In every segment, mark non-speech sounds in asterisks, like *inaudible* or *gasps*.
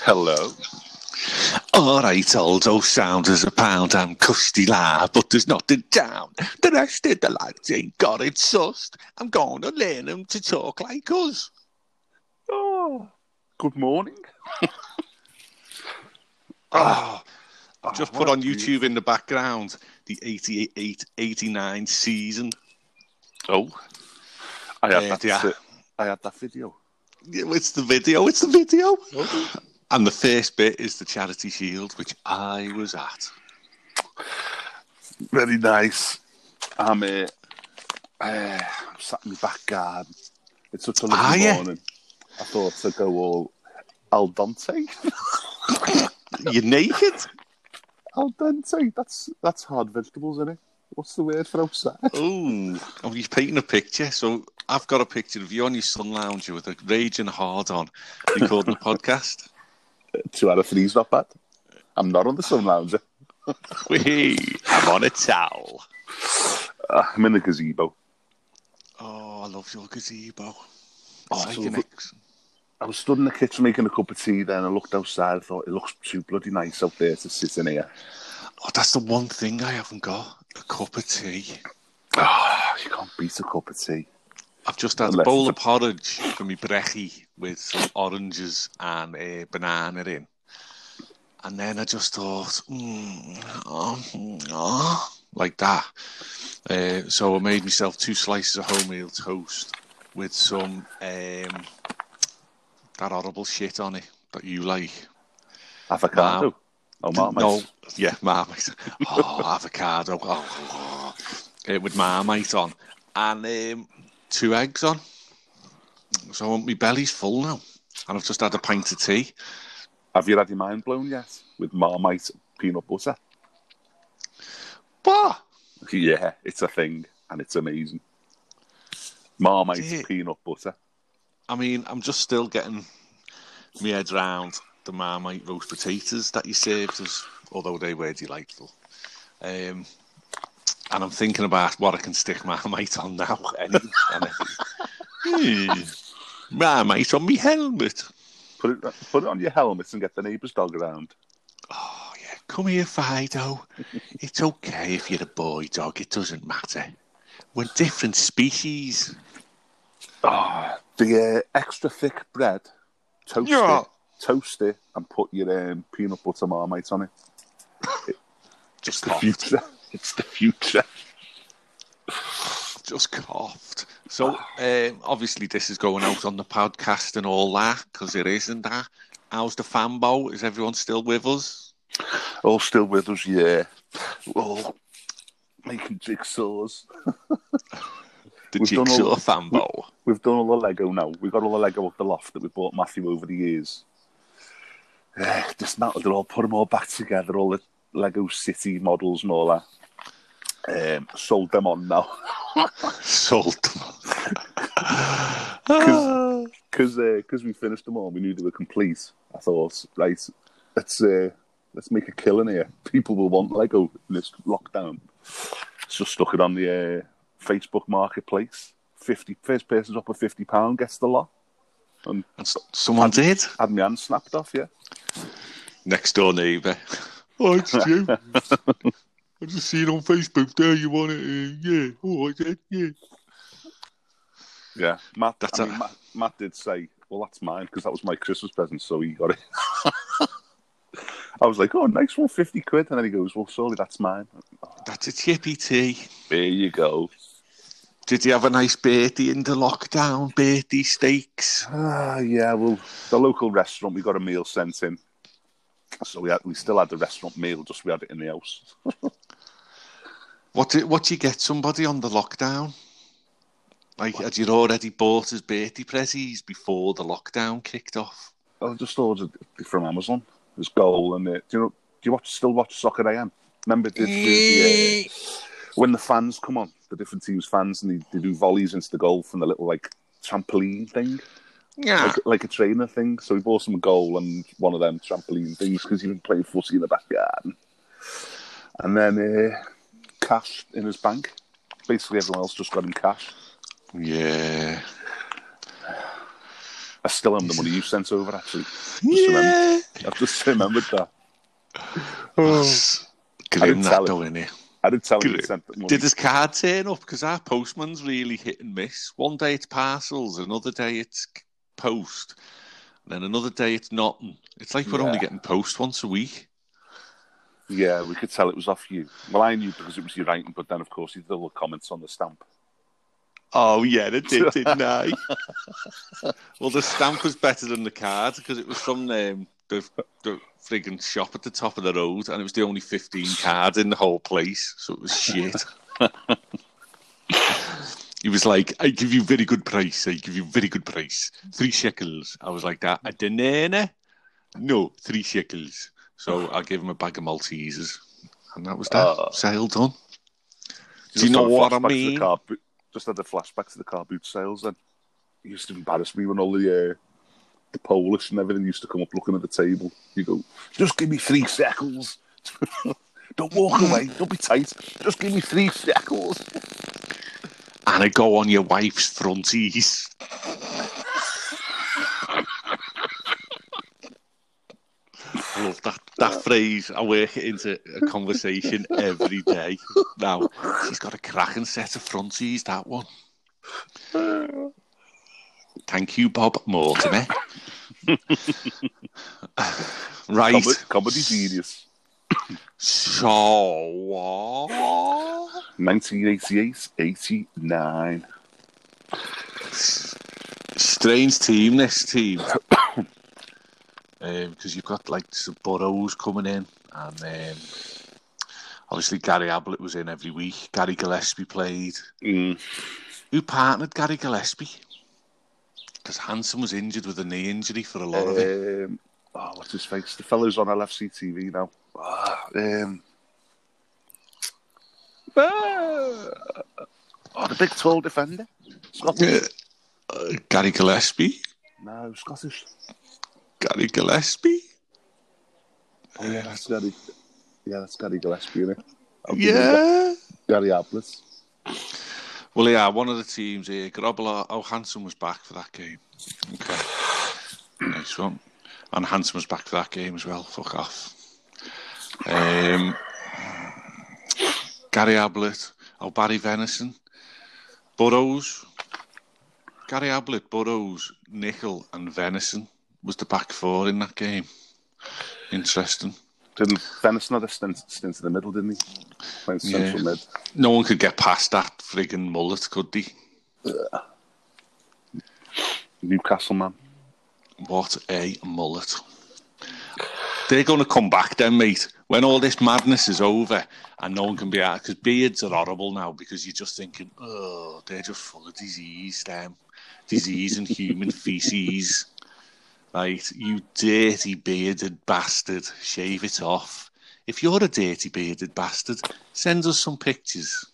Hello. All right, Aldo sound as a pound and custy lad, but there's nothing down. The rest of the lads ain't got it sussed. I'm going to learn them to talk like us. Oh, good morning. Oh, *laughs* I've just Oh, put on YouTube in the background the 88 89 season. Oh, I had Uh, that. yeah. I had that video. Yeah, It's the video, it's the video. And the first bit is the Charity Shield, which I was at. Very nice. I'm uh, uh, I'm sat in my back garden. It's such a lovely Ah, yeah. morning. I thought to go all al dente. *laughs* You're naked? al dente. That's that's hard vegetables, isn't it? What's the word for outside? Oh, oh, he's painting a picture. So I've got a picture of you on your sun lounger with a raging hard on, recording a *laughs* podcast. Two out of three's not bad. I'm not on the sun lounger. *laughs* Whee, I'm on a towel. Uh, I'm in the gazebo. Oh, I love your gazebo. Oh, It's like so an ex- I was stood in the kitchen making a cup of tea. Then I looked outside. I thought it looks too bloody nice out there to sit in here. oh, that's the one thing I haven't got a cup of tea. Oh, you can't beat a cup of tea. I've just had a bowl of porridge for me brekkie with some oranges and a banana in. And then I just thought, mm, oh, oh, like that. Uh, so I made myself two slices of wholemeal toast with some um, that horrible shit on it that you like. Avocado. Wow. Oh, Marmite. No, yeah, Marmite. *laughs* Oh, avocado. Oh, oh. Uh, with Marmite on. And um, two eggs on. So I want my belly's full now. And I've just had a pint of tea. Have you had your mind blown yet with Marmite peanut butter? What? Yeah, it's a thing, and it's amazing. Marmite Yeah. peanut butter. I mean, I'm just still getting my head round the Marmite roast potatoes that you served us, although they were delightful. Um, and I'm thinking about what I can stick my *laughs* mate on now. Anything. Hmm, Marmite on me helmet. Put it, put it on your helmet and get the neighbour's dog around. Oh, yeah. Come here, Fido. *laughs* it's okay if you're a boy dog. It doesn't matter. We're different species. Oh, the uh, extra thick bread, toast Yeah. it, toast it, and put your um, peanut butter Marmite on it. *laughs* Just The future. *laughs* It's the future. Just coughed. So, um, obviously, this is going out on the podcast and all that because it isn't that. How's the fanbow? Is everyone still with us? All still with us, yeah. All making jigsaws. *laughs* The We've done jigsaw all- fanbow. We've done all the Lego now. We've got all the Lego off the loft that we bought Matthew over the years. Uh, dismantled it all, put them all back together, all the Lego City models and all that. Um, sold them on now *laughs* Sold them. because *laughs* uh, cause we finished them all. We knew they were complete. I thought, right, let's uh, let's make a killing here. *laughs* People will want Lego in this lockdown. So stuck it on the uh, Facebook Marketplace. Fifty first person's up with fifty pound gets the lot. And And someone did. had my hand snapped off. Yeah. Next door neighbour. Oh, it's you. I just see it on Facebook there. You want it? Uh, yeah. Oh, I did. Yeah. Yeah, Matt. That's I a- mean, Matt, Matt did say, "Well, that's mine because that was my Christmas present, so he got it." *laughs* I was like, "Oh, nice one, fifty quid," and then he goes, "Well, surely that's mine." That's a chippy tea. There you go. Did you have a nice birthday in the lockdown? Birthday steaks? Ah, yeah. Well, the local restaurant, we got a meal sent in, so we had, we still had the restaurant meal, just we had it in the house. *laughs* What did what did you get somebody on the lockdown? Like, had you already bought his birthday presents before the lockdown kicked off? I just ordered it from Amazon. There's goal and uh, do you know? Do you watch still watch Soccer AM? Remember the, the, the, uh, when the fans come on, the different teams' fans, and they, they do volleys into the goal from the little like trampoline thing, Yeah. like, like a trainer thing. So he bought some goal and one of them trampoline things because he's been playing footy in the backyard. And then uh, cash in his bank. Basically, everyone else just got him cash. Yeah. I still have the money you sent over. Actually, just remembered, Yeah. I've just remembered that. That's I Grim didn't that tell though, him. innit? I didn't tell him Good. you sent the money. Did his card turn up? Because our postman's really hit and miss. One day it's parcels, another day it's post, and then another day it's nothing. It's like we're only getting post once a week. Yeah, we could tell it was off you. Well, I knew because it was your writing, but then of course he did all the comments on the stamp. Oh yeah, it did, *laughs* didn't I? *laughs* well, the stamp was better than the card because it was from um, the, the frigging shop at the top of the road, and it was the only fifteen *laughs* cards in the whole place, so it was shit. He was like, "I give you very good price. I give you very good price. Three shekels." I was like, "That a denana? No, three shekels." So I gave him a bag of Maltesers, and that was that. Oh. Sale done. Do Just you know what I mean? car just had a flashback to the car boot sales. Then it used to embarrass me when all the uh, the Polish and everything used to come up looking at the table. You go, just give me three shekels. *laughs* Don't walk *laughs* away. Don't be tight. Just give me three shekels. *laughs* and I go on your wife's fronties. I love that, that phrase. I work it into a conversation every day. Now, she's got a cracking set of fronties, that one. Thank you, Bob Mortimer. *laughs* right. Comedy, comedy genius. So, what? 1988, 89. strange team this team *coughs* because you've got like some Burrows coming in and um, obviously Gary Ablett was in every week Gary Gillespie played Mm. who partnered Gary Gillespie because Hansen was injured with a knee injury for a lot of it Um, oh, what's his face? The fellow's on LFC TV now. Ah, um, the big tall defender. Scottish. uh, Gary Gillespie No, Scottish. Gary Gillespie Oh, yeah, that's Gary. Yeah, that's Gary Gillespie, isn't it? yeah Gary Ablett. Well, yeah, one of the teams here, Grobbelaar, oh, Hansen was back for that game. Okay. Nice one. And Hansen was back for that game as well. Fuck off. Um, Gary Ablett, oh, Barry Venison, Burrows, Gary Ablett, Burrows, Nicol, and Venison was the back four in that game. Interesting. Didn't Venison not a stint, stint in the middle, didn't he? Playing central Yeah. mid. No one could get past that frigging mullet, could they? Newcastle man. What a mullet. They're going to come back then, mate. When all this madness is over and no one can be out, because beards are horrible now because you're just thinking, oh, they're just full of disease, them. Disease and human *laughs* feces. Right, you dirty bearded bastard, shave it off. If you're a dirty bearded bastard, send us some pictures.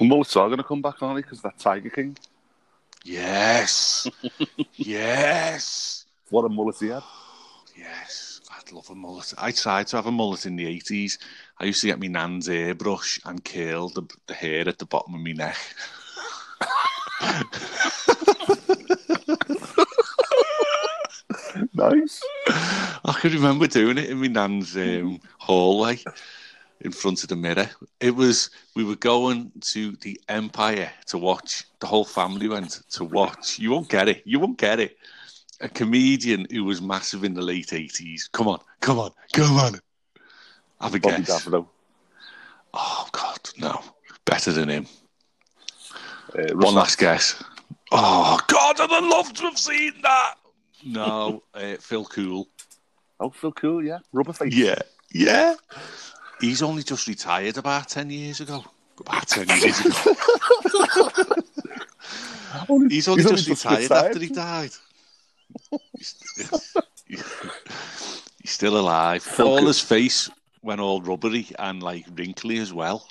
Mullets are going to come back, aren't they? Because that Tiger King. Yes, *laughs* yes. What a mullet he had. Yes, I'd love a mullet. I tried to have a mullet in the 80s. I used to get my nan's airbrush and curl the, the hair at the bottom of my neck. *laughs* Nice. I can remember doing it in my nan's um, hallway in front of the mirror. It was, we were going to the Empire to watch, the whole family went to watch. You won't get it. You won't get it. A comedian who was massive in the late 80s. Come on, come on, come on. Have a Bobby guess. Davido. Oh God, no! Better than him. Uh, One last guess. Oh God, I'd have loved to have seen that. No, *laughs* uh, Phil Cool. Oh, Phil Cool, yeah. Rubberface. Yeah, yeah. He's only just retired about ten years ago. About ten years ago. *laughs* He's only He's just just retired retired. after he died. *laughs* He's- still alive. All his face went all rubbery and like wrinkly as well.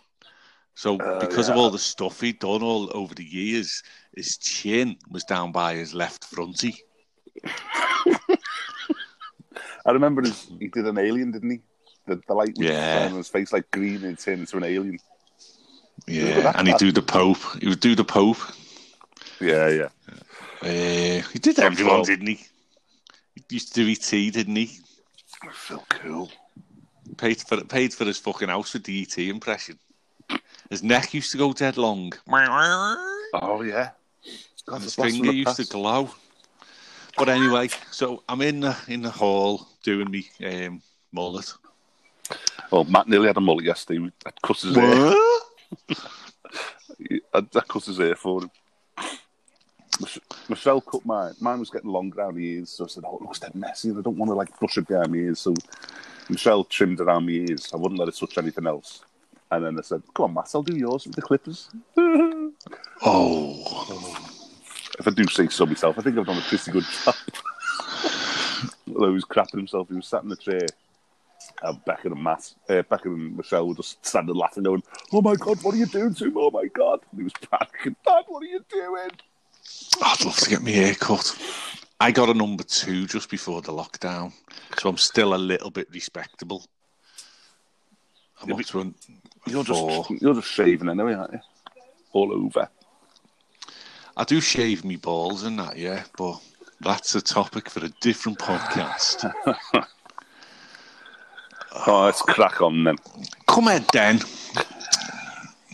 So Uh, because of all the stuff he'd done all over the years, his chin was down by his left fronty. I remember his, he did an alien, didn't he? The, the light was Yeah. on his face like green and turned into an alien. Yeah, that- and he'd that- do the Pope. He would do the Pope. Yeah, yeah. Uh, he did Some everyone, troll. didn't he? He used to do ET, didn't he? Phil cool. Paid for paid for his fucking house with the ET impression. His neck used to go dead long. Oh yeah. God, and his it's finger the used to glow. But anyway, so I'm in the in the hall doing me um, mullet. Well, Matt nearly had a mullet yesterday. I cut his hair. I, I cut his hair for him. Mich- Michelle cut mine. Mine was getting long around the ears, so I said, "Oh, it looks dead messy, and I don't want to like brush it behind my ears." So Michelle trimmed around my ears. I wouldn't let her touch anything else. And then I said, "Come on, Matt, I'll do yours with the clippers." *laughs* Oh, if I do say so myself, I think I've done a pretty good job. Although he was crapping himself, he was sat in the chair. Uh, Becca and Matt, uh, Becca and Michelle were just standing laughing, going, "Oh my god, what are you doing to him? Oh my god!" And he was panicking, "Dad, what are you doing?" Oh, I'd love to get my hair cut. I got a number two just before the lockdown, so I'm still a little bit respectable. I'm up to You're four. just you're just shaving anyway, aren't you? All over. I do shave me balls and that, yeah, but that's a topic for a different podcast. *laughs* Oh, let's crack on then. Come ahead, then.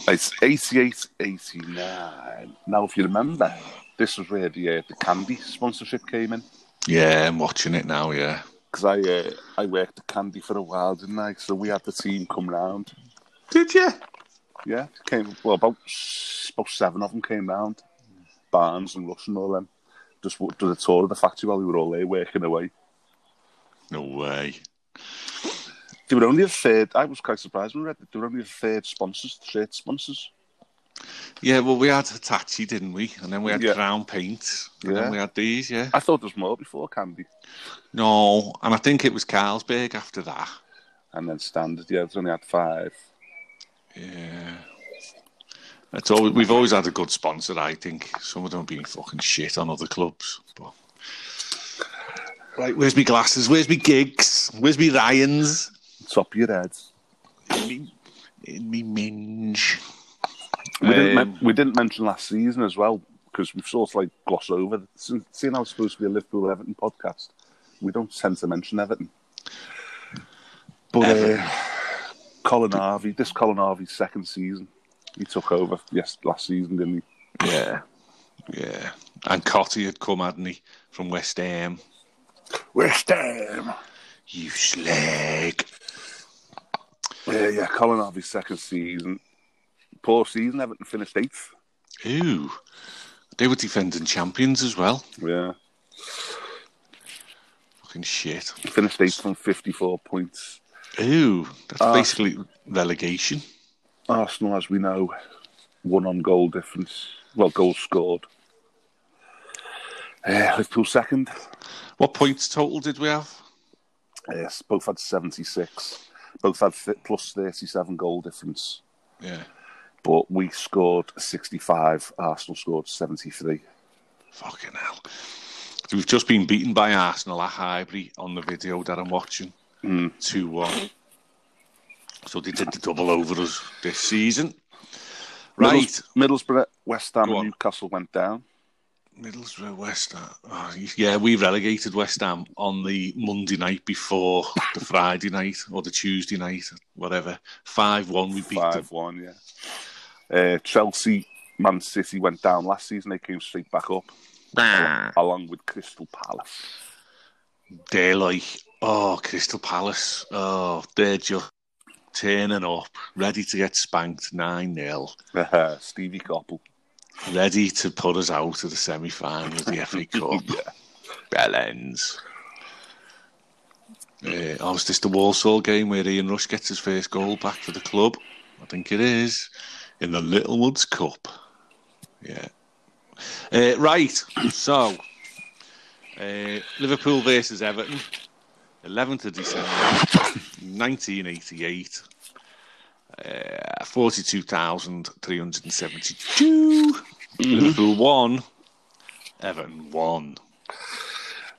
It's 88, 89. Now, if you remember, this was where the uh, the candy sponsorship came in. Yeah, I'm watching it now. Yeah. Because I uh, I worked at Candy for a while, didn't I? So we had the team come round. Did you? Yeah, came well about about seven of them came round. Barnes and Russ and all them. Just w- did a tour of the factory while we were all there working away. No way. They were only a third. I was quite surprised when I read that they were only a third sponsors, shirt sponsors. Yeah, well, we had Hitachi, didn't we? And then we had Yeah. Crown Paint. And Yeah. then we had these, yeah. I thought there was more before Candy, No, and I think it was Carlsberg after that. and then Standard. Yeah, they only had five. Yeah. It's always, we've always had a good sponsor, I think. Some of them have been fucking shit on other clubs. But... Right, where's me glasses? Where's me gigs? Where's me Ryans? Top of your heads. In me, in me minge. We didn't. Um, men- we didn't mention last season as well because we've sort of like glossed over. Seeing how it's supposed to be a Liverpool Everton podcast, we don't tend to mention Everton. But Everton. uh, Colin Harvey, this Colin Harvey's second season, he took over yes last season, didn't he? Yeah. Yeah. And Cottee had come, hadn't he, from West Ham. West Ham. You slag. Yeah, yeah, Colin Harvey's second season. Poor season. Everton finished eighth. Ooh. They were defending champions as well. Yeah, Fucking shit. finished eighth from fifty-four points. Ooh. That's Ah. basically relegation. Arsenal, as we know, one on goal difference. Well, goals scored. Uh, Liverpool second. What points total did we have? Yes, both had 76. Both had th- plus 37 goal difference. Yeah. But we scored 65. Arsenal scored 73. Fucking hell. We've just been beaten by Arsenal at Highbury on the video that I'm watching. Mm. 2 1. So they did the double over us this season. Right. Middles- Middlesbrough, West Ham, and. Newcastle went down. Middlesbrough, West Ham. Oh, yeah, we relegated West Ham on the Monday night before the *laughs* Friday night or the Tuesday night, whatever. 5 1, we beat them. 5 1, yeah. Uh, Chelsea, Man City went down last season. They came straight back up, along with Crystal Palace. They're like, oh, Crystal Palace. Oh, they're just turning up, ready to get spanked 9 0, Uh, *laughs* Stevie Coppell. ready to put us out of the semi final of the *laughs* FA Cup. Bell ends. Uh, oh, is this the Walsall game where Ian Rush gets his first goal back for the club? I think it is. In the Littlewoods Cup. Yeah. Uh, right, so uh, Liverpool versus Everton. 11th of December, 1988. Uh, 42,372. Liverpool won. Everton won.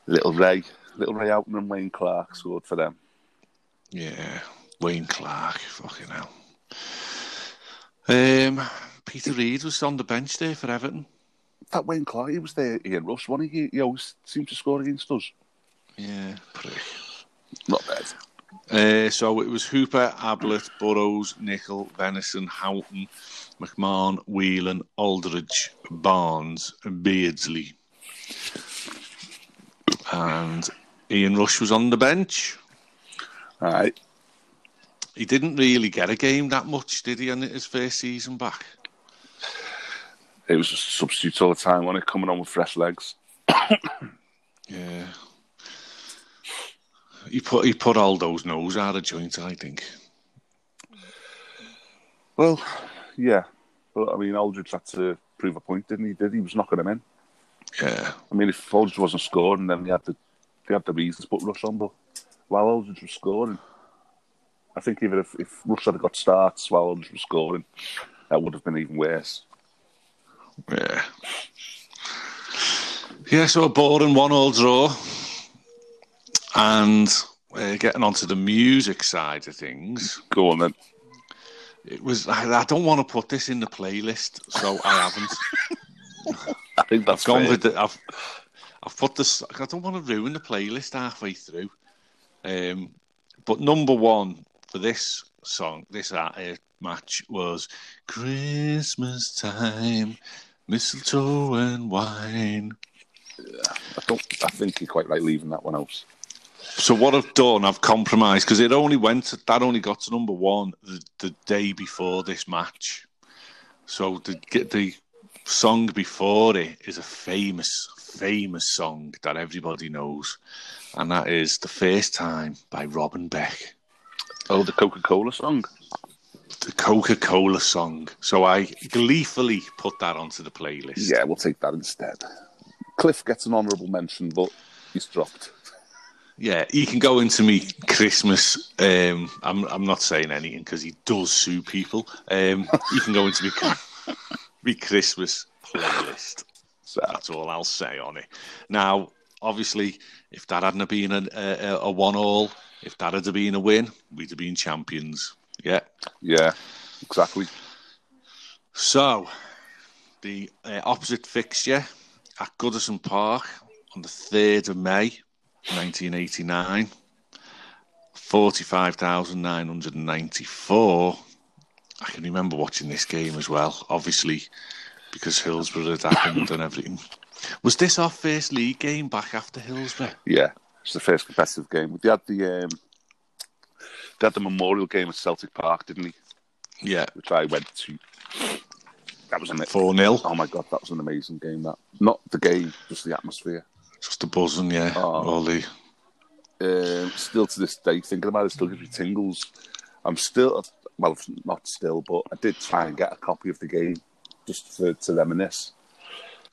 Little Ray, little Ray Houghton and Wayne Clarke scored for them. Yeah, Wayne Clarke, fucking hell. Um, Peter Reid was on the bench there for Everton. That Wayne Clarke, he was there. Ian Rush, one he, he always seemed to score against us. Yeah, prick. Not bad. Uh, so it was Hooper, Ablett, Burrows, Nicol, Venison, Houghton, McMahon, Whelan, Aldridge, Barnes, and Beardsley. And Ian Rush was on the bench. All right. He didn't really get a game that much, did he, in his first season back? It was just substitute all the time, wasn't it? Coming on with fresh legs. Yeah. He put he put Aldo's nose out of joint, I think. Well, yeah. But I mean, Aldridge had to prove a point, didn't he? Did he? He was knocking him in. Yeah. I mean, if Aldridge wasn't scoring, then they had the they had the reasons to put Rush on. But while Aldridge was scoring, I think even if, if Rush had got starts while was scoring, that would have been even worse. Yeah. Yeah, so a boring one all draw. And uh, getting onto the music side of things, Go on then. it was I, I don't want to put this in the playlist, so I haven't. *laughs* I think that's I've gone fair. with the, I've I've put this. I don't want to ruin the playlist halfway through. Um, but number one for this song, this uh, uh, match was Christmas time, mistletoe and wine. I don't. I think you're quite right leaving that one out. So what I've done, I've compromised because it only went that only got to number one the, the day before this match. So the get the song before it is a famous, famous song that everybody knows, and that is "The First Time" by Robin Beck, Oh, the Coca Cola song. the Coca Cola song. So I gleefully put that onto the playlist. Yeah, we'll take that instead. Cliff gets an honourable mention, but he's dropped. Yeah, he can go into me Christmas. Um, I'm I'm not saying anything because he does sue people. Um, he can go into me, *laughs* me Christmas playlist. So That's all I'll say on it. Now, obviously, if that hadn't been a, a, a one all, if that had been a win, we'd have been champions. Yeah. yeah, exactly. So, the uh, opposite fixture at Goodison Park on the 3rd of May, 1989. 45,994. I can remember watching this game as well, obviously, because Hillsborough had happened and everything. Was this our first league game back after Hillsborough? Yeah, it's the first competitive game. They had the um, they had the memorial game at Celtic Park, didn't he? Yeah, Which I went to. That was an 4 0. oh my god, that was an amazing game. That not the game, just the atmosphere. Just the buzzing, yeah. Oh. All the, Um, still to this day, thinking about it, still gives me tingles. I'm still, well, not still, but I did try and get a copy of the game just to, to reminisce.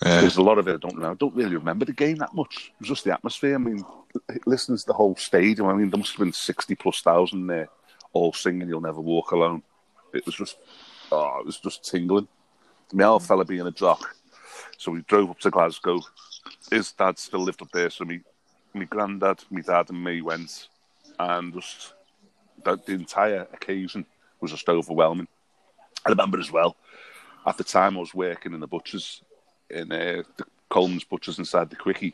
Yeah. There's a lot of it I don't know. I don't really remember the game that much. It was just the atmosphere. I mean, listening to the whole stadium, I mean, there must have been 60 plus thousand there, all singing You'll Never Walk Alone. It was just, oh, it was just tingling. My old fella being a jock. So we drove up to Glasgow. His dad still lived up there, so me, my granddad, my dad, and me went, and just the, the entire occasion was just overwhelming. I remember as well. At the time, I was working in the butchers, in uh, the Coleman's butchers inside the quickie,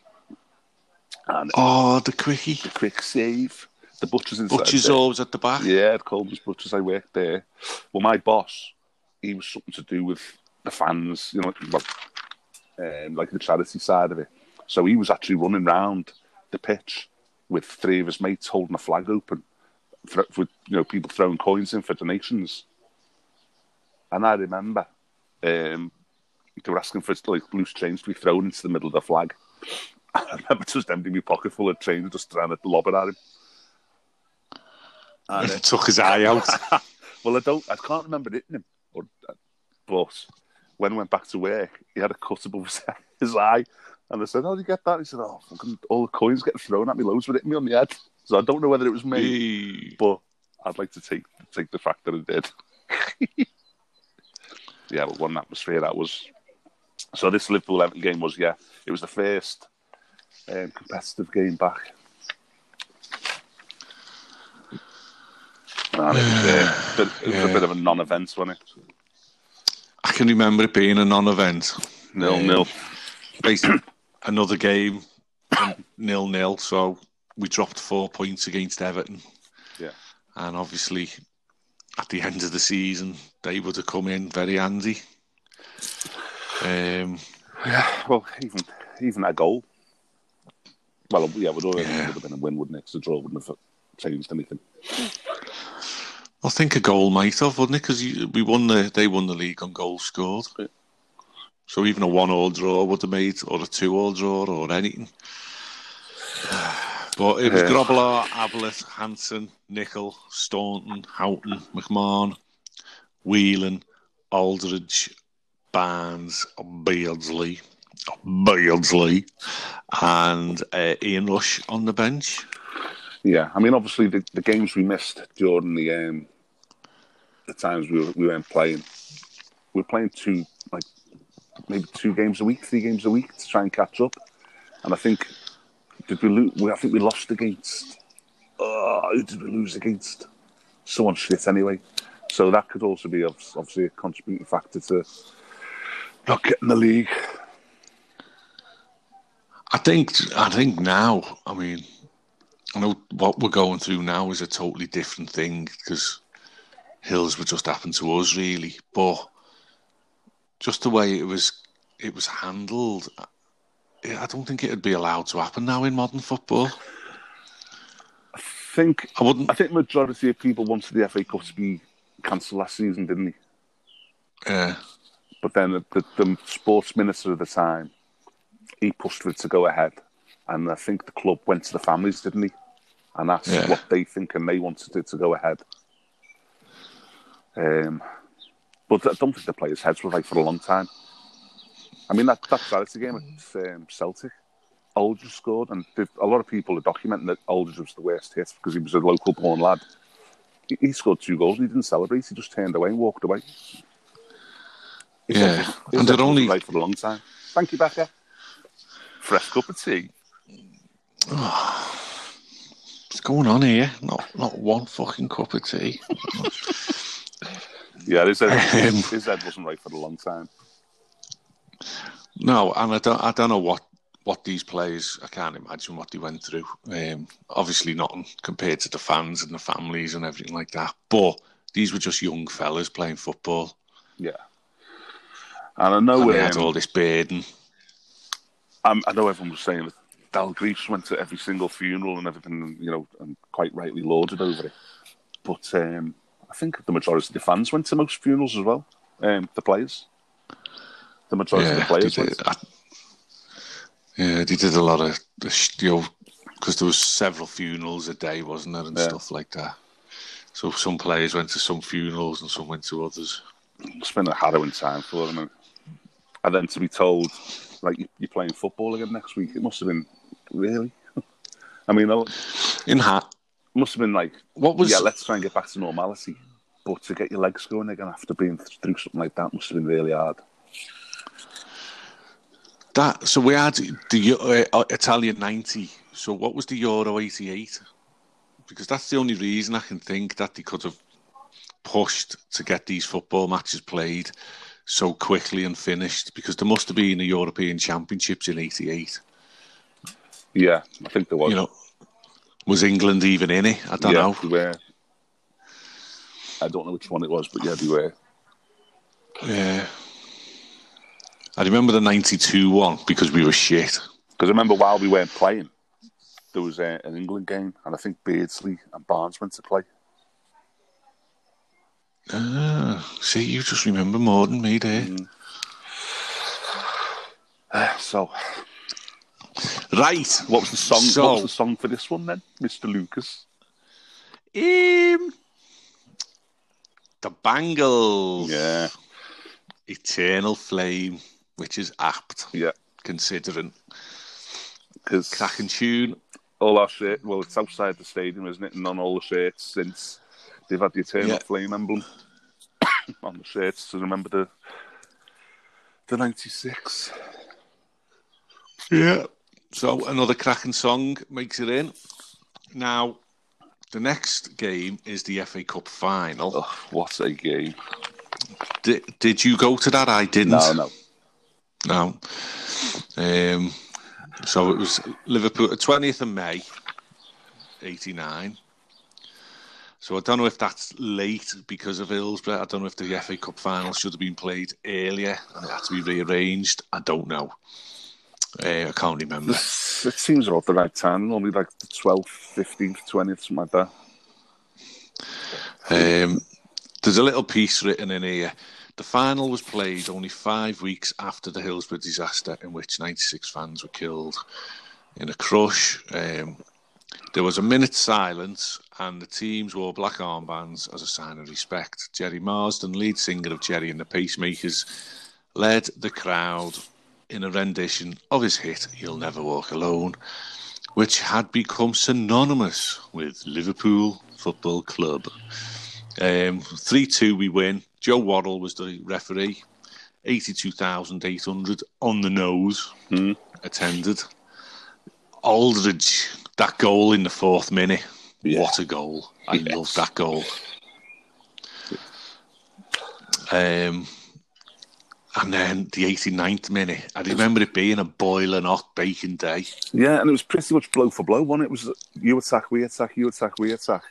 and Oh, the quickie. the quick save, the butchers inside. Butcher's there. always at the back. Yeah, at Coleman's Butchers, I worked there. Well, my boss, he was something to do with the fans, you know, well, um, like the charity side of it. So he was actually running round the pitch with three of his mates holding a flag open, for, with you know people throwing coins in for donations. And I remember um, they were asking for like loose change to be thrown into the middle of the flag. *laughs* I remember just emptying my pocket full of change, just trying to lob it at him. And, uh, Took his eye out. *laughs* well, I don't. I can't remember hitting him. Or, but when I went back to work, he had a cut above his, *laughs* his eye, and I said, "How did you get that?" He said, "Oh, fucking all the coins getting thrown at me, loads it hitting me on the head." So I don't know whether it was me, but I'd like to take take the fact that it did. yeah, but one atmosphere that was. So this Liverpool Everton game was yeah, it was the first um, competitive game back. And it was, uh, *sighs* bit, it was a bit of a non-event, wasn't it? I can remember it being a non-event. Nil Um, nil. Basically, *coughs* another game, *coughs* nil nil. So we dropped four points against Everton. Yeah. And obviously, at the end of the season, they would have come in very handy. Um, Yeah, well, even even a goal. Well, yeah, would already Yeah. would have been a win, wouldn't it? 'Cause the draw wouldn't have changed anything. I think a goal might have, wouldn't it? Because we won the they won the league on goals scored. Yeah. So even a one-all draw would have made, or a two-all draw, or anything. *sighs* But it was Yeah. Grobbelaar, Ablett, Hansen, Nicol, Staunton, Houghton, McMahon, Whelan, Aldridge, Barnes, Beardsley, Beardsley, and uh, Ian Rush on the bench. Yeah, I mean, obviously the, the games we missed during the um, the times we were, we weren't playing, we were playing two like maybe two games a week, three games a week to try and catch up. And I think did we lose? I think we lost against. Uh, who did we lose against? Someone shit anyway. So that could also be obviously a contributing factor to not getting the league. I think I think now, I mean, I know what we're going through now is a totally different thing because Hills would just happen to us, really. But just the way it was, it was handled. I don't think it'd be allowed to happen now in modern football. I think I wouldn't. I think majority of people wanted the FA Cup to be cancelled last season, didn't they? Uh, But then the, the, the sports minister at the time, he pushed for it to go ahead. And I think the club went to the families, didn't he? And that's Yeah. what they think, and they wanted it to go ahead. Um, but I don't think the players' heads were right for a long time. I mean, that, that charity game at um, Celtic, Aldridge scored, and a lot of people are documenting that Aldridge was the worst hit because he was a local born lad. He, he scored two goals and he didn't celebrate, he just turned away and walked away. His Yeah, and it only- right for a long time. Thank you, Becca. Fresh cup of tea. *sighs* what's going on here? Not not one fucking cup of tea. *laughs* Yeah, his head, *laughs* Um, his head wasn't right for a long time. No, and I don't, I don't know what, what these players, I can't imagine what they went through. Um, obviously, not compared to the fans and the families and everything like that. But these were just young fellas playing football. Yeah. And I know, And had um, all this burden. I'm, I know everyone was saying that Dalglish went to every single funeral and everything, you know, and quite rightly lauded over it. But um, I think the majority of the fans went to most funerals as well. Um, the players, the majority of the players went. did, I, yeah, they did a lot of, the you know, because there was several funerals a day, wasn't there, and Yeah. stuff like that. So some players went to some funerals and some went to others. It's been a harrowing time for them, and, then to be told like you- you're playing football again next week, it must have been really. *laughs* I mean, In hat, must have been like what was yeah, let's try and get back to normality. But to get your legs going again after being through something like that must have been really hard. That so we had the uh, Italian ninety. So what was the Euro eighty eight? Because that's the only reason I can think that they could have pushed to get these football matches played so quickly and finished. Because there must have been a European Championships in eighty eight. Yeah, I think there was. You know, was England even in it? I don't yeah, know. Were. I don't know which one it was, but yeah, they were. Yeah. I remember the ninety two one because we were shit. Because I remember while we weren't playing, there was uh, an England game, and I think Beardsley and Barnes went to play. Ah, see, you just remember more than me, there. Uh, so, Right. what was the song? So- What was the song for this one then, Mister Lucas? Um, the Bangles. Yeah, Eternal Flame, which is apt yeah. considering Because cracking tune. all our shirts. Well, it's outside the stadium, isn't it? And on all the shirts since they've had the Eternal Yeah. Flame emblem *coughs* on the shirts to remember the the '96. Yeah. So another cracking song makes it in. Now, the next game is the FA Cup final. Oh, what a game! Did, did you go to that? I didn't. No, no. No. Um, so it was Liverpool, 20th of May, 89. So I don't know if that's late because of Hillsborough. I don't know if the FA Cup final should have been played earlier and it had to be rearranged. I don't know. Uh, I can't remember. It seems about the right time. Normally like the 12th, 15th, 20th, something like that. Um, there's a little piece written in here. The final was played only five weeks after the Hillsborough disaster, in which 96 fans were killed in a crush. Um, there was a minute's silence, and the teams wore black armbands as a sign of respect. Gerry Marsden, lead singer of Gerry and the Pacemakers, led the crowd in a rendition of his hit "You'll Never Walk Alone," which had become synonymous with Liverpool Football Club. Um, 3 2, we win. Joe Waddle was the referee. 82,800 on the nose Hmm. attended. Aldridge, that goal in the fourth minute. Yeah. What a goal. I Yes. love that goal. Um, and then the 89th minute. I remember it being a boiling hot baking day. Yeah, and it was pretty much blow for blow, wasn't it? It was you attack, we attack, you attack, we attack.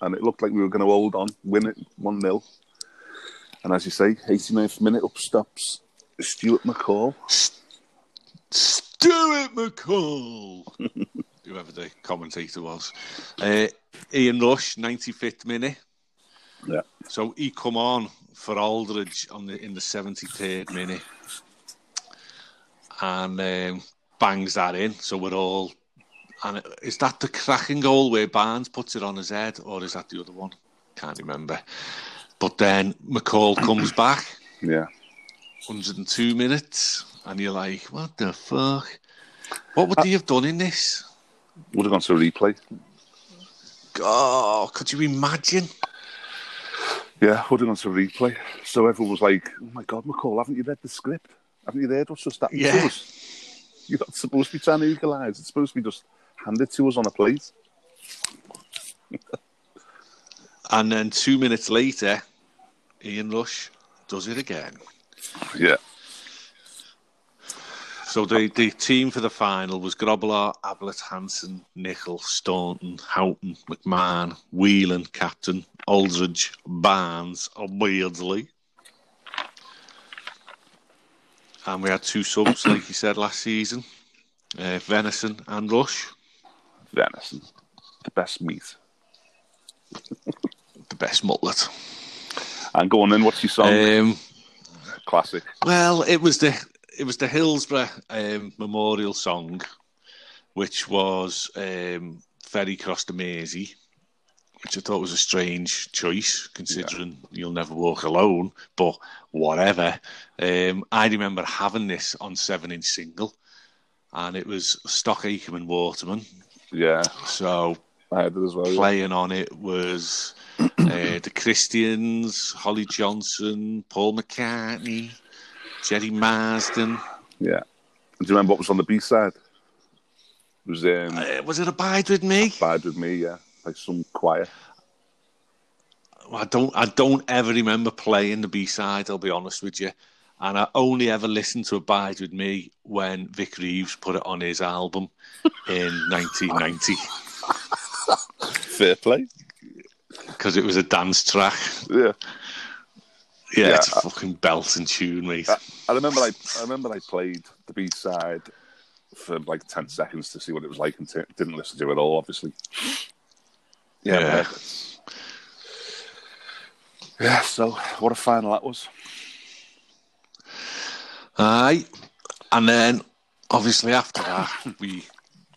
And it looked like we were going to hold on, win it 1 0. And as you say, 89th minute, up stops Stuart McCall. Stuart McCall, *laughs* whoever the commentator was. Uh, Ian Rush, 95th minute. Yeah. So he come on for Aldridge on the in the 73rd minute and um, bangs that in. So we're all. And is that the cracking goal where Barnes puts it on his head, or is that the other one? Can't remember. But then McCall comes back. Yeah. 102 minutes, and you're like, what the fuck? What would he have done in this? Would have gone to replay. Oh, could you imagine? Yeah, would have gone to replay. So everyone was like, oh my God, McCall, haven't you read the script? Haven't you read what's just happened Yeah. to us? You're not supposed to be trying to equalise. It's supposed to be just handed to us on a plate. *laughs* And then two minutes later, Ian Rush does it again. Yeah. So the, the team for the final was Grobbelaar, Ablett, Hansen, Nicol, Staunton, Houghton, McMahon, Whelan, Captain, Aldridge, Barnes, and Beardsley. And we had two subs, like you said last season, uh, Venison and Rush. Venison. The best meat. the best mullet. And go on then, what's your song? Um, Classic. well, it was the it was the Hillsborough um, memorial song, which was um, "Ferry Cross the Mersey," which I thought was a strange choice considering you'll never walk alone. But whatever. Um, I remember having this on seven-inch single, and it was Stock Aitken and Waterman. Yeah, So I had it as well. yeah. playing on it was uh, the Christians, Holly Johnson, Paul McCartney, Gerry Marsden. Yeah. Do you remember what was on the B side? It was um, Uh, was it Abide with Me? Bad with Me, yeah. Like some choir. I don't. I don't ever remember playing the B side. I'll be honest with you. And I only ever listened to Abide with Me when Vic Reeves put it on his album in *laughs* 1990 Fair play. because it was a dance track. Yeah. Yeah, Yeah, it's a fucking belting tune, mate. I, I remember I, I remember I played the B side for like ten seconds to see what it was like and t- didn't listen to it at all, obviously. Yeah. Yeah. Yeah, so what a final that was. Aye. And then, obviously, after that, *laughs* we,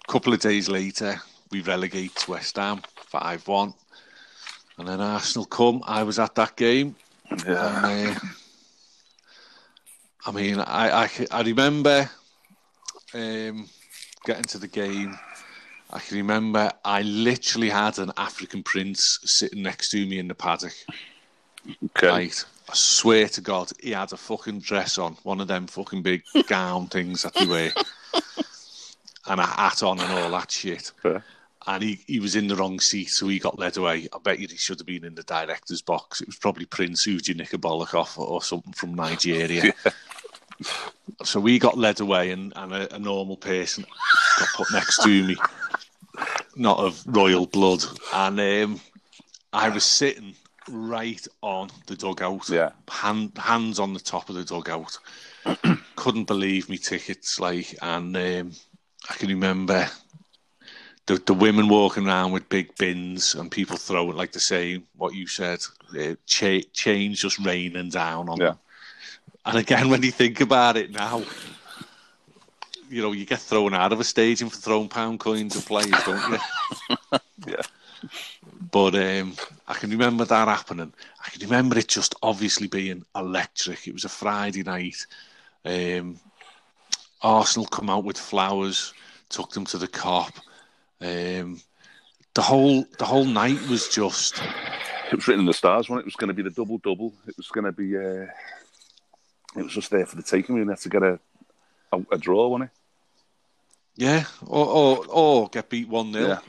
a couple of days later, we relegate West Ham 5 1. And then Arsenal come. I was at that game. Yeah. Uh, I mean, I, I, I remember um, getting to the game I can remember I literally had an African prince sitting next to me in the paddock. Okay. Right. I swear to God, he had a fucking dress on, one of them fucking big *laughs* gown things that they wear, and a hat on and all that shit. Fair. And he, he was in the wrong seat, so he got led away. I bet you he should have been in the director's box. It was probably Prince Uji Nikabolikoff or, or something from Nigeria. *laughs* So we got led away, and, and a, a normal person got put next to me, not of royal blood. And um, I was sitting right on the dugout, Yeah. hand, hands on the top of the dugout. *clears throat* Couldn't believe me tickets, like, and um, I can remember the the women walking around with big bins and people throwing, like the saying what you said, uh, cha- change just raining down on Yeah. them. And again, *laughs* when you think about it now, you know, you get thrown out of a stadium for throwing pound coins at players, don't you? *laughs* Yeah. But um, I can remember that happening. I can remember it just obviously being electric. It was a Friday night. Um, Arsenal come out with flowers, took them to the Kop. Um, the whole the whole night was just It was written in the stars when it was going to be the double double. It was going to be. Uh, it was just there for the taking. We had to get a a, a draw, wasn't it? yeah, or or, or get beat one 0 Yeah.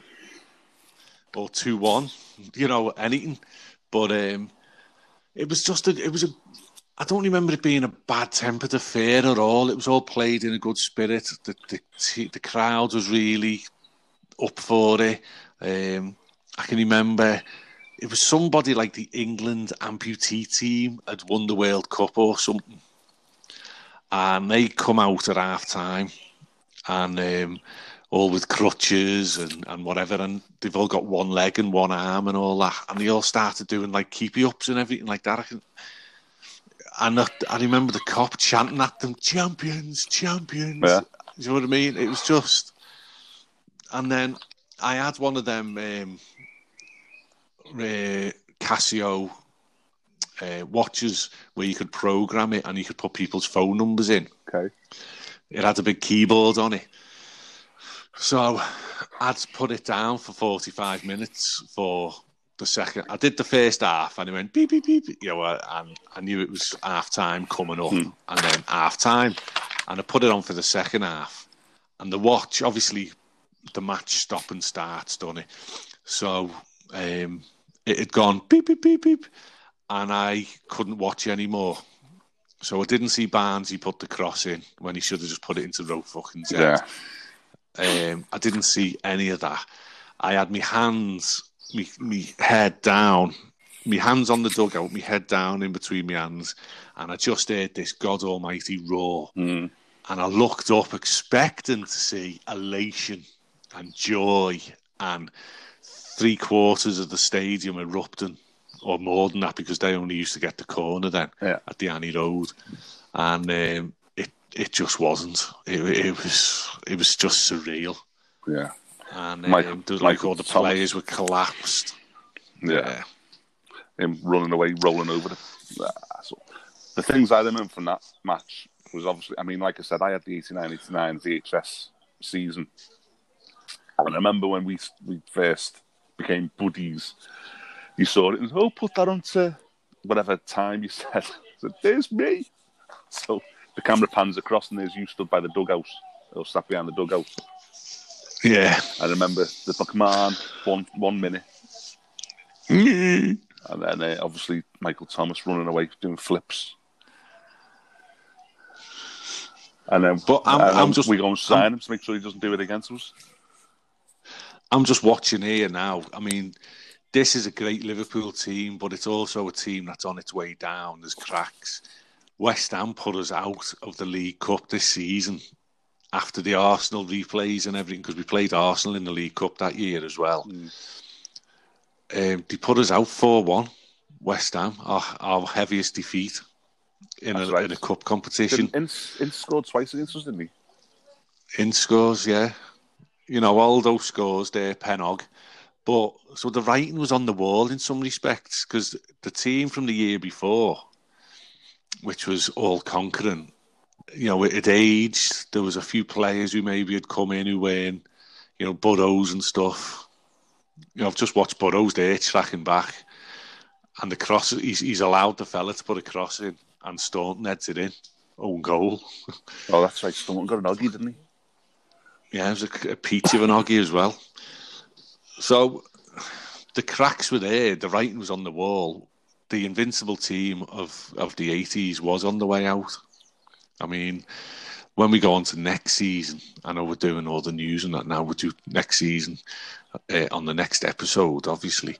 or two one, you know, anything. But um, it was just a, it was a. I don't remember it being a bad tempered affair at all. It was all played in a good spirit. The the the crowd was really up for it. Um, I can remember it was somebody like the England amputee team had won the World Cup or something, and they come out at half time, and um, all with crutches and, and whatever, and they've all got one leg and one arm and all that, and they all started doing like keepy ups and everything like that. I can, and I, I remember the Kop chanting at them, "Champions, champions." Yeah. Do you know what I mean? It was just, and then I had one of them um, uh, Casio uh, watches where you could program it and you could put people's phone numbers in. Okay. It had a big keyboard on it. So I'd put it down for 45 minutes for the second. I did the first half and it went beep, beep, beep. You know, and I knew it was half time coming up and then half time. And I put it on for the second half. And the watch, obviously, the match stop and starts, done it. So um, it had gone beep, beep, beep, beep. And I couldn't watch anymore. So I didn't see Barnes. He put the cross in when he should have just put it into row fucking. Yeah. Um, I didn't see any of that. I had my hands, me, me head down, my hands on the dugout, my head down in between my hands, and I just heard this God Almighty roar. Mm. And I looked up, expecting to see elation and joy, and three quarters of the stadium erupting, or more than that, because they only used to get the corner then Yeah. at the Annie Road, and um, it it just wasn't. It, it was it was just surreal, Yeah. and um, was like Michael all the Thomas. players were collapsed. Yeah. Him running away, rolling over the. The things I remember from that match was obviously. I mean, like I said, I had the 89-89 VHS season, and I remember when we we first became buddies. You saw it and oh, put that onto whatever time you *laughs* said. I said, "There's me." So the camera pans across, and there's you stood by the dugout, or sat behind the dugout. Yeah, I remember the McMahon one one minute. And then uh, obviously Michael Thomas running away doing flips. And then, But I'm- I'm just- we go and sign him to make sure he doesn't do it against us. I'm just watching here now. I mean, this is a great Liverpool team, but it's also a team that's on its way down. There's cracks. West Ham put us out of the League Cup this season after the Arsenal replays and everything, because we played Arsenal in the League Cup that year as well. Mm. Um, they put us out 4 1, West Ham, our, our heaviest defeat in a, right. in a cup competition. Ince, Ince scored twice against us, didn't he? in scores, yeah. You know, all those scores there, Penog. But so the writing was on the wall in some respects because the team from the year before, which was all conquering, you know, it aged. There was a few players who maybe had come in who weren't, you know, Burrows and stuff. You know, I've just watched Burrows there tracking back, and the cross. He's, he's allowed the fella to put a cross in, and Staunton heads it in, own goal. Oh, that's right. Staunton got an oggy, didn't he? Yeah, it was a, a peach of an oggy as well. So the cracks were there. The writing was on the wall. The invincible team of of the eighties was on the way out. I mean, when we go on to next season, I know we're doing all the news and that now. We'll do next season uh, on the next episode, obviously.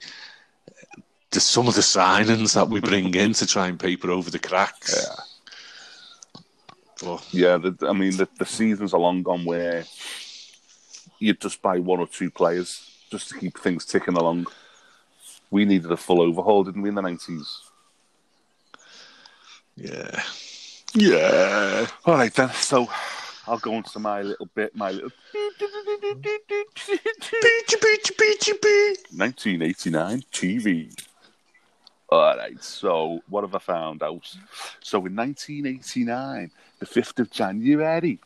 The, some of the signings that we bring in to try and paper over the cracks. Yeah. But, Yeah, the, I mean, the, the seasons are long gone where you'd just buy one or two players just to keep things ticking along. We needed a full overhaul, didn't we, in the 90s? yeah. Yeah. All right, then. So I'll go into my little bit, my little Peachy, peachy, peachy, peachy. 1989 TV. All right, so what have I found out? So in 1989, the 5th of January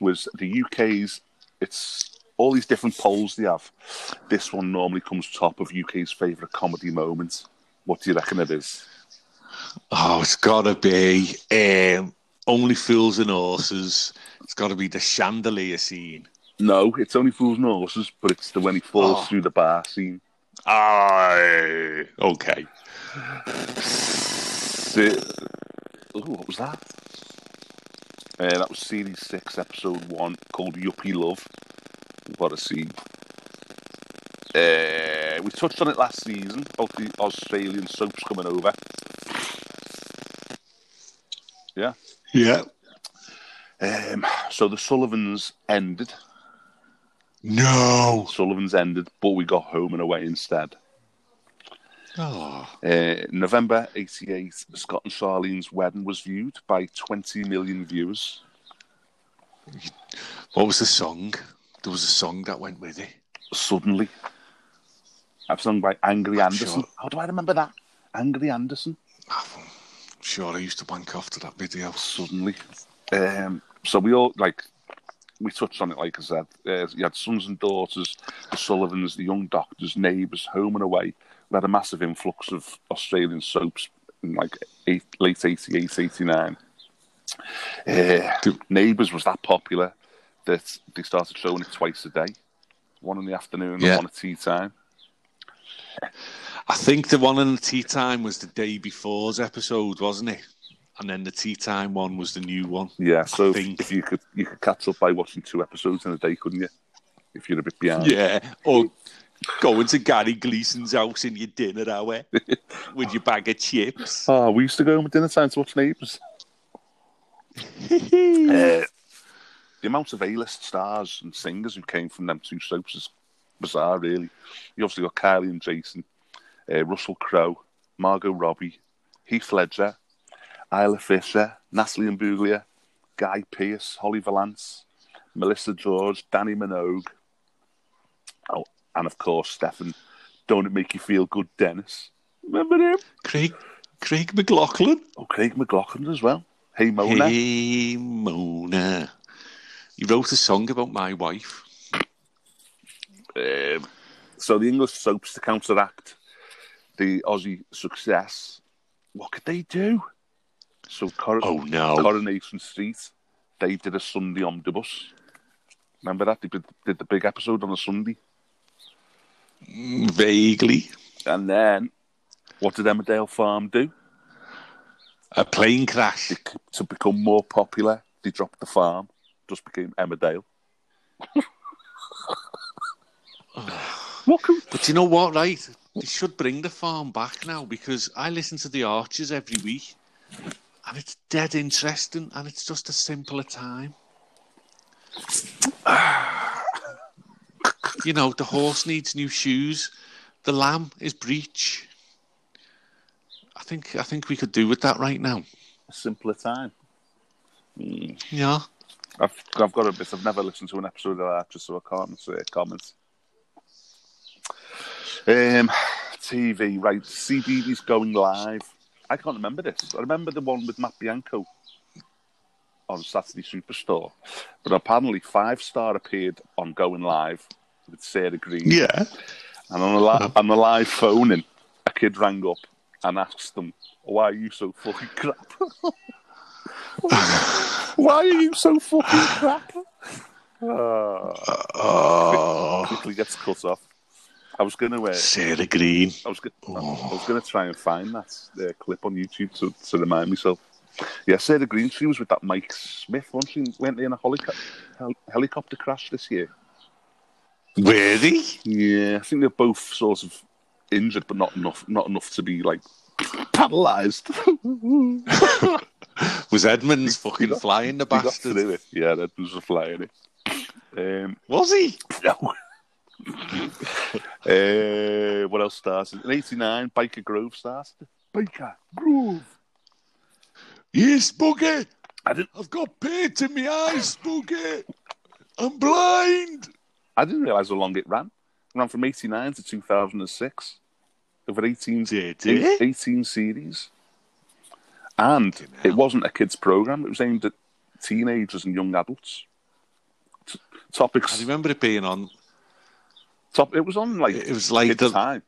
was the UK's, it's all these different polls they have. This one normally comes top of UK's favourite comedy moment. What do you reckon it is? Oh, it's got to be um, Only Fools and Horses. It's got to be the chandelier scene. No, it's only Fools and Horses, but it's the when he falls Oh. through the bar scene. Aye. Okay. Ooh, what was that? Uh, that was series six, episode one, called Yuppie Love. What a scene! Uh, we touched on it last season about the Australian soaps coming over. Yeah. Yeah. Um, so the Sullivans ended. No. Sullivans ended, but we got home and away instead. Oh. Uh, November 88, Scott and Charlene's wedding was viewed by 20 million viewers. What was the song? There was a song that went with it. Suddenly. I've sung by Angry I'm Anderson. sure. How do I remember that? Angry Anderson. Sure, I used to wank off to that video. Suddenly. Um, so we all, like, we touched on it, like I said. Uh, you had sons and daughters, the Sullivans, the young doctors, neighbours, home and away. We had a massive influx of Australian soaps in, like, eight, late 88, 89. Uh, Neighbours was that popular that they started showing it twice a day. One in the afternoon Yeah. and one at tea time. I think the one in the tea time was the day before's episode, wasn't it? And then the tea time one was the new one. Yeah, so if you could you could catch up by watching two episodes in a day, couldn't you? If you're a bit behind. Yeah. Or going to Gary Gleason's house in your dinner hour with your bag of chips. Oh, *laughs* we used to go home at dinner time to watch Neighbours. *laughs* Uh, the amount of A-list stars and singers who came from them two soaps is bizarre, really. You obviously got Kylie and Jason, uh, Russell Crowe, Margot Robbie, Heath Ledger, Isla Fisher, Natalie Imbruglia, Guy Pearce, Holly Valance, Melissa George, Dannii Minogue, oh, and of course Stefan. Don't it make you feel good, Dennis? Remember him? Craig Craig McLachlan. Oh, Craig McLachlan as well. Hey Mona. Hey Mona. He wrote a song about my wife. Um, so the English soaps to counteract the Aussie success, what could they do? So Cor- Oh no. Coronation Street, they did a Sunday omnibus. Remember that they did, did the big episode on a Sunday, Vaguely. and then what did Emmerdale Farm do A plane crash. They, to become more popular? They dropped the farm, just became Emmerdale. what could, But you know what, right? They should bring the farm back now because I listen to the Archers every week and it's dead interesting and it's just a simpler time. *sighs* *sighs* you know, the horse needs new shoes, the lamb is breech. I think I think we could do with that right now. a simpler time? Yeah. I've I've got a bit. I've never listened to an episode of that, just so I can't say comments. Um, TV right. CBeebies going live. I can't remember this. I remember the one with Matt Bianco. on Saturday Superstore, but apparently Five Star appeared on Going Live with Sarah Greene. Yeah. And on the, li- on the live phone, phoning, a kid rang up and asked them, Why are you so fucking crap? *laughs* Why are you so fucking crap? *laughs* Ah, Oh, quickly gets cut off. I was going to uh, Sarah Greene. I was, go- I was going to try and find that uh, clip on YouTube to, to remind myself. Yeah, Sarah Greene, she was with that Mike Smith, wasn't she? Went in a helico- hel- helicopter crash this year. Really? Yeah, I think they're both sort of injured, but not enough, not enough to be like paralysed. *laughs* Was Edmonds *laughs* fucking flying the He bastard? Yeah, that was flying it. Um, Was he? no. *laughs* uh, what else started? In '89, Byker Grove started. Byker Grove. Yes, Buggy. I didn't. I've got paint in my eyes, Buggy. I'm blind. I didn't realise how long it ran. It ran from '89 to 2006, over 18, Did eight- it? 18 series. And it wasn't a kids' program; it was aimed at teenagers and young adults. T- topics. I remember it being on. Top, it was on like It was like the time.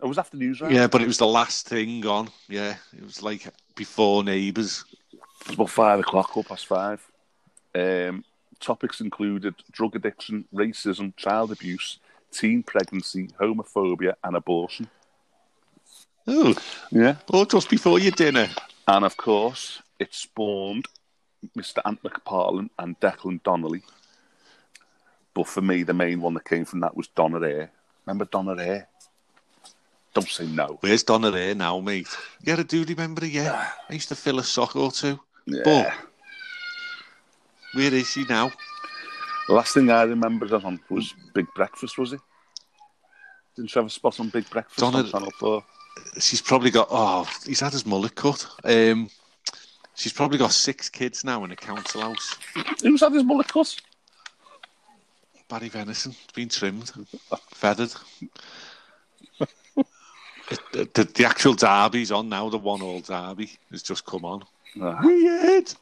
It was after news round. yeah, but it was the last thing on. Yeah, it was like before Neighbours. It was about five o'clock, or past five. Um, topics included drug addiction, racism, child abuse, teen pregnancy, homophobia, and abortion. Oh, Yeah. oh, just before your dinner. And of course, it spawned Mr. Ant McPartlin and Declan Donnelly. But for me, the main one that came from that was Donna Air. Remember Donna Air? Don't say no. Where's Donna there now, mate? Yeah, I do remember it. Yeah, I used to fill a sock or two. Yeah. But where is he now? Last thing I remember on was Big Breakfast, was it? Didn't she have a spot on Big Breakfast Donna- on Channel 4? She's probably got. Oh, he's had his mullet cut. Um, she's probably got six kids now in a council house. Who's had his mullet cut? Barry Venison. Been trimmed, feathered. *laughs* It, the, the, the actual derby's on now. The one-all derby has just come on. Ah. Weird.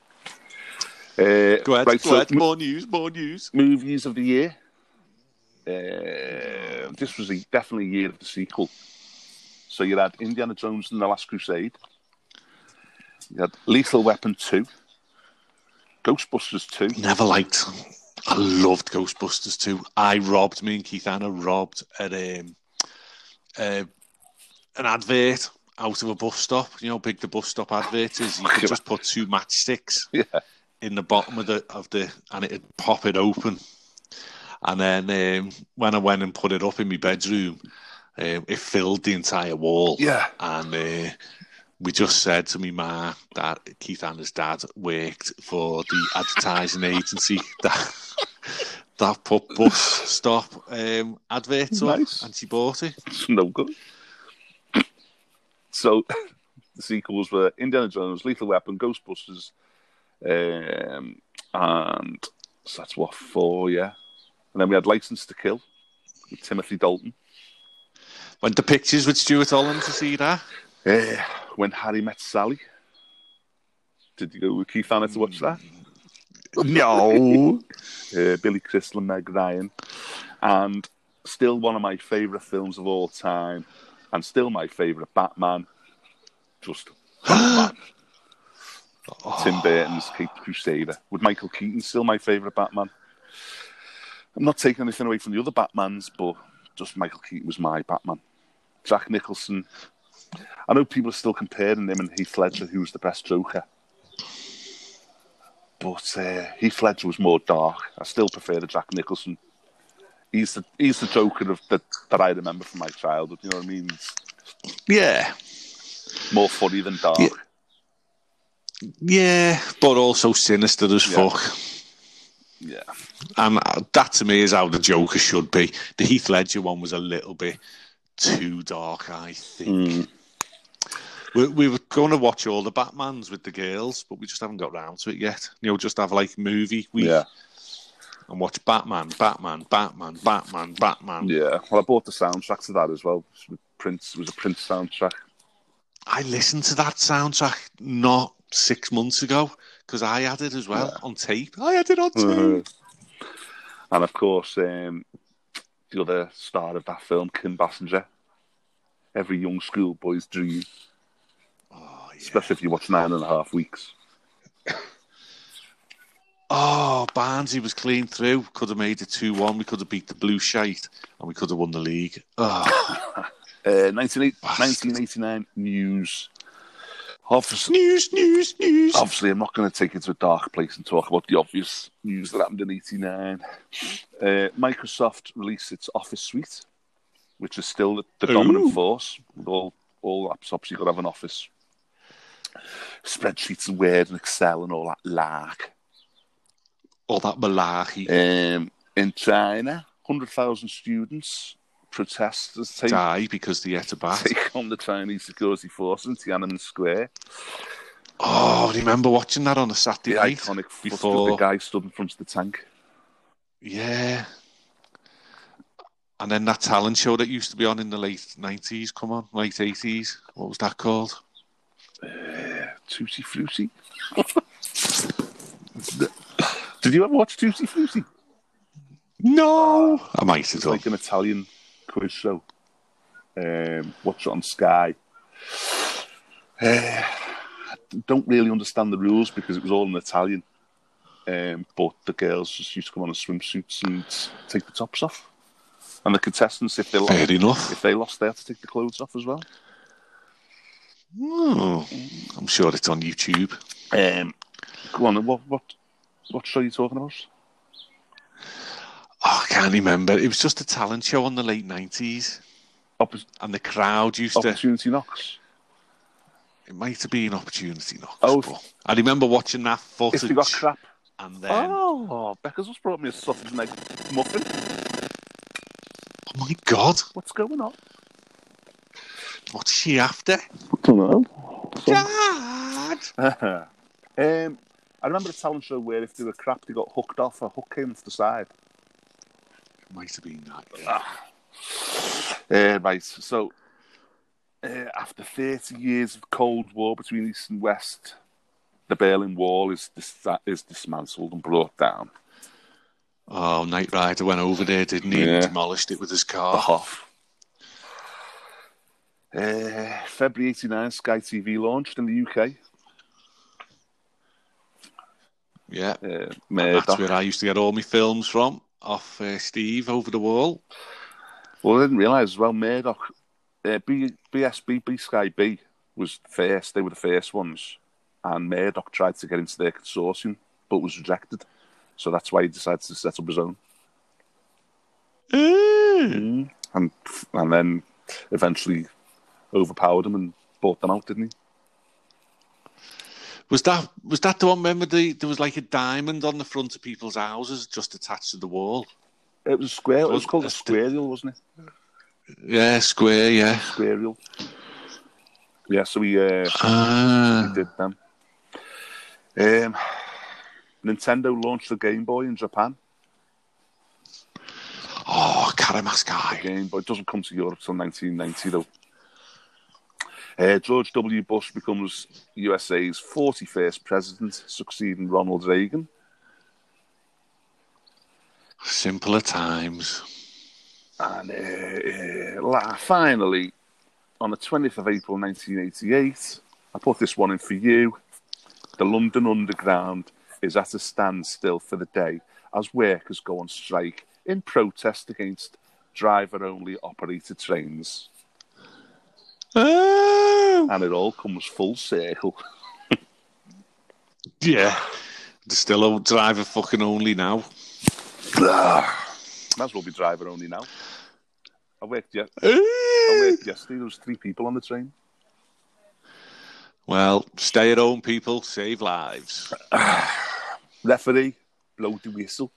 Uh, Go ahead. right, go so ahead. m- More news. More news. movies of the year. Uh, this was a, definitely a year of the sequel. So you had Indiana Jones and the Last Crusade. You had Lethal Weapon 2. Ghostbusters 2. Never liked. I loved Ghostbusters 2. I robbed me and Keith Anna robbed at um, uh, an advert out of a bus stop. You know, how big the bus stop advert is. You could *laughs* just put two matchsticks Yeah. In the bottom of the of the, and it'd pop it open. And then um, when I went and put it up in my bedroom, um, it filled the entire wall. Yeah. And uh, we just said to me ma that Keith and his dad worked for the advertising agency *laughs* that that put bus stop um, adverts Nice. and she bought it. It's no good. So *laughs* the sequels were Indiana Jones, Lethal Weapon, Ghostbusters, um, and so that's what four, yeah. And then we had License to Kill with Timothy Dalton. Went to pictures with Stuart Holland to see that. Yeah. when Harry Met Sally. Did you go with Keith Anna to watch that? No, *laughs* Uh, Billy Crystal and Meg Ryan. And still one of my favourite films of all time. And still my favourite Batman. Just *gasps* Batman. *sighs* Tim Burton's Crusader. With Michael Keaton still my favourite Batman. I'm not taking anything away from the other Batmans, but just Michael Keaton was my Batman. Jack Nicholson. I know people are still comparing him and Heath Ledger, who's the best Joker. But uh, Heath Ledger was more dark. I still prefer the Jack Nicholson. He's the he's the Joker of that that I remember from my childhood. You know what I mean? It's yeah, more funny than dark. Yeah. Yeah, but also sinister as Yeah. fuck. Yeah. And that to me is how the Joker should be. The Heath Ledger one was a little bit too dark, I think. Mm. We, we were going to watch all the Batmans with the girls, but we just haven't got round to it yet. You know, just have like movie week Yeah. and watch Batman, Batman, Batman, Batman, Batman. Yeah. Well, I bought the soundtrack to that as well. Prince it was a Prince soundtrack. I listened to that soundtrack not six months ago because I had it as well on tape. I had it on Uh, tape. and of course, um, the other star of that film, Kim Basinger. Every young schoolboy's dream, oh, yeah. especially if you watch Nine and a Half Weeks. oh, Barnsley was clean through. Could have made it 2 1. We could have beat the Blue Shite and we could have won the league. Oh, *laughs* Uh, 1989 news. Obviously, news, news, news. obviously, I'm not going to take it to a dark place and talk about the obvious news that happened in 89. Uh, Microsoft released its Office suite, which is still the, the dominant force. With all, all laptops, you've got to have an Office. Spreadsheets and Word and Excel and all that lark. All that malarkey. Um, in China, 100,000 students protest as take, Die because they ate a bat. take on the Chinese security force in Tiananmen Square. Oh, I remember watching that on a Saturday The night iconic before. the guy stood in front of the tank. Yeah. And then that talent show that used to be on in the late nineties, come on, late eighties. What was that called? Uh, Tutti Frutti. *laughs* Did you ever watch Tutti Frutti? No, I might have It's like an Italian quiz show. Um, watch it on Sky. Uh, I don't really understand the rules because it was all in Italian. Um, but the girls just used to come on in swimsuits and take the tops off. And the contestants, if they lost, if they lost, they had to take the clothes off as well. Oh, I'm sure it's on YouTube. Um, go on, what what what show are you talking about? Oh, I can't remember. It was just a talent show on the late nineties, Oppor- and the crowd used to. Opportunity knocks. It might have been opportunity knocks. Oh, but I remember watching that footage. If footage, they got crap. and then Oh, Becca's just brought me a sausage and egg muffin. oh my god, What's going on? what's she after? I don't know. Dad. *laughs* um, I remember a talent show where if they were crap, they got hooked off. A hook came off the side. Might have been that. yeah. Uh, right, so uh, after 30 years of Cold War between East and West, the Berlin Wall is dis- is dismantled and brought down. Oh, Knight Rider went over there, didn't he? Yeah. Demolished it with his The car. Hoff. Uh, February 89, Sky TV launched in the UK. Yeah, Uh, that's where I used to get all my films from. Off uh, Steve over the wall. Well, I didn't realise as well, Murdoch, uh, B, BSB, B Sky B was first. They were the first ones. And Murdoch tried to get into their consortium, but was rejected. So that's why he decided to set up his own. Mm. And and then eventually overpowered them and bought them out, didn't he? Was that was that the one? Remember, the, there was like a diamond on the front of people's houses just attached to the wall. It was square. It was Was- called a the- wasn't it? Yeah, square. Yeah. Squarial. Yeah, so we, uh, we did them. Um, Nintendo launched the Game Boy in Japan. Oh, Karamaskai. Game Boy doesn't come to Europe till 1990 though. Uh, George W. Bush becomes USA's 41st president, succeeding Ronald Reagan. Simpler times. And uh, uh, finally, on the 20th of April 1988, I put this one in for you. The London Underground is at a standstill for the day as workers go on strike in protest against driver only operated trains. Oh. And it all comes full circle. *laughs* Yeah. Still a driver fucking only now. Might as well be driver only now. I worked, ye- I eh! worked yesterday, there was three people on the train. Well, stay at home, people. Save lives. *sighs* Referee, blow the whistle.